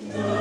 No.